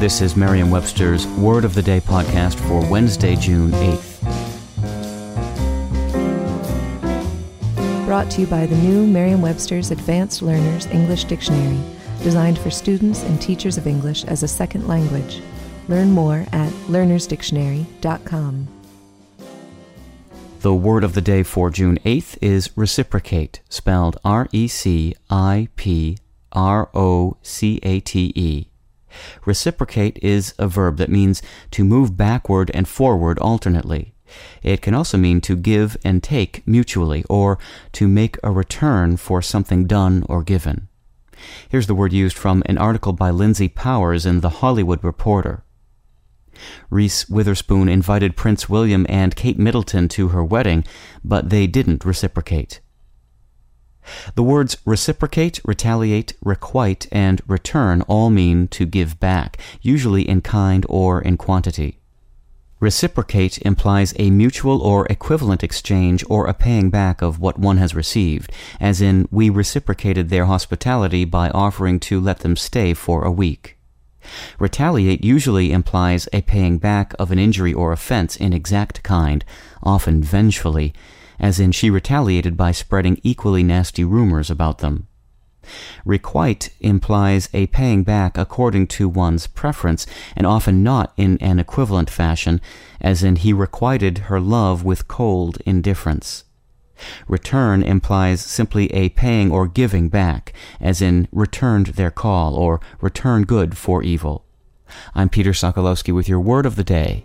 This is Merriam-Webster's Word of the Day podcast for Wednesday, June 8th. Brought to you by the new Merriam-Webster's Advanced Learners English Dictionary, designed for students and teachers of English as a second language. Learn more at learnersdictionary.com. The word of the day for June 8th is reciprocate, spelled R E C I P R O C A T E. Reciprocate is a verb that means to move backward and forward alternately. It can also mean to give and take mutually, or to make a return for something done or given. Here's the word used from an article by Lindsay Powers in The Hollywood Reporter. Reese Witherspoon invited Prince William and Kate Middleton to her wedding, but they didn't reciprocate. The words reciprocate, retaliate, requite, and return all mean to give back, usually in kind or in quantity. Reciprocate implies a mutual or equivalent exchange or a paying back of what one has received, as in, we reciprocated their hospitality by offering to let them stay for a week. Retaliate usually implies a paying back of an injury or offense in exact kind, often vengefully, as in she retaliated by spreading equally nasty rumors about them. Requite implies a paying back according to one's preference, and often not in an equivalent fashion, as in he requited her love with cold indifference. Return implies simply a paying or giving back, as in returned their call or return good for evil. I'm Peter Sokolowski with your word of the day.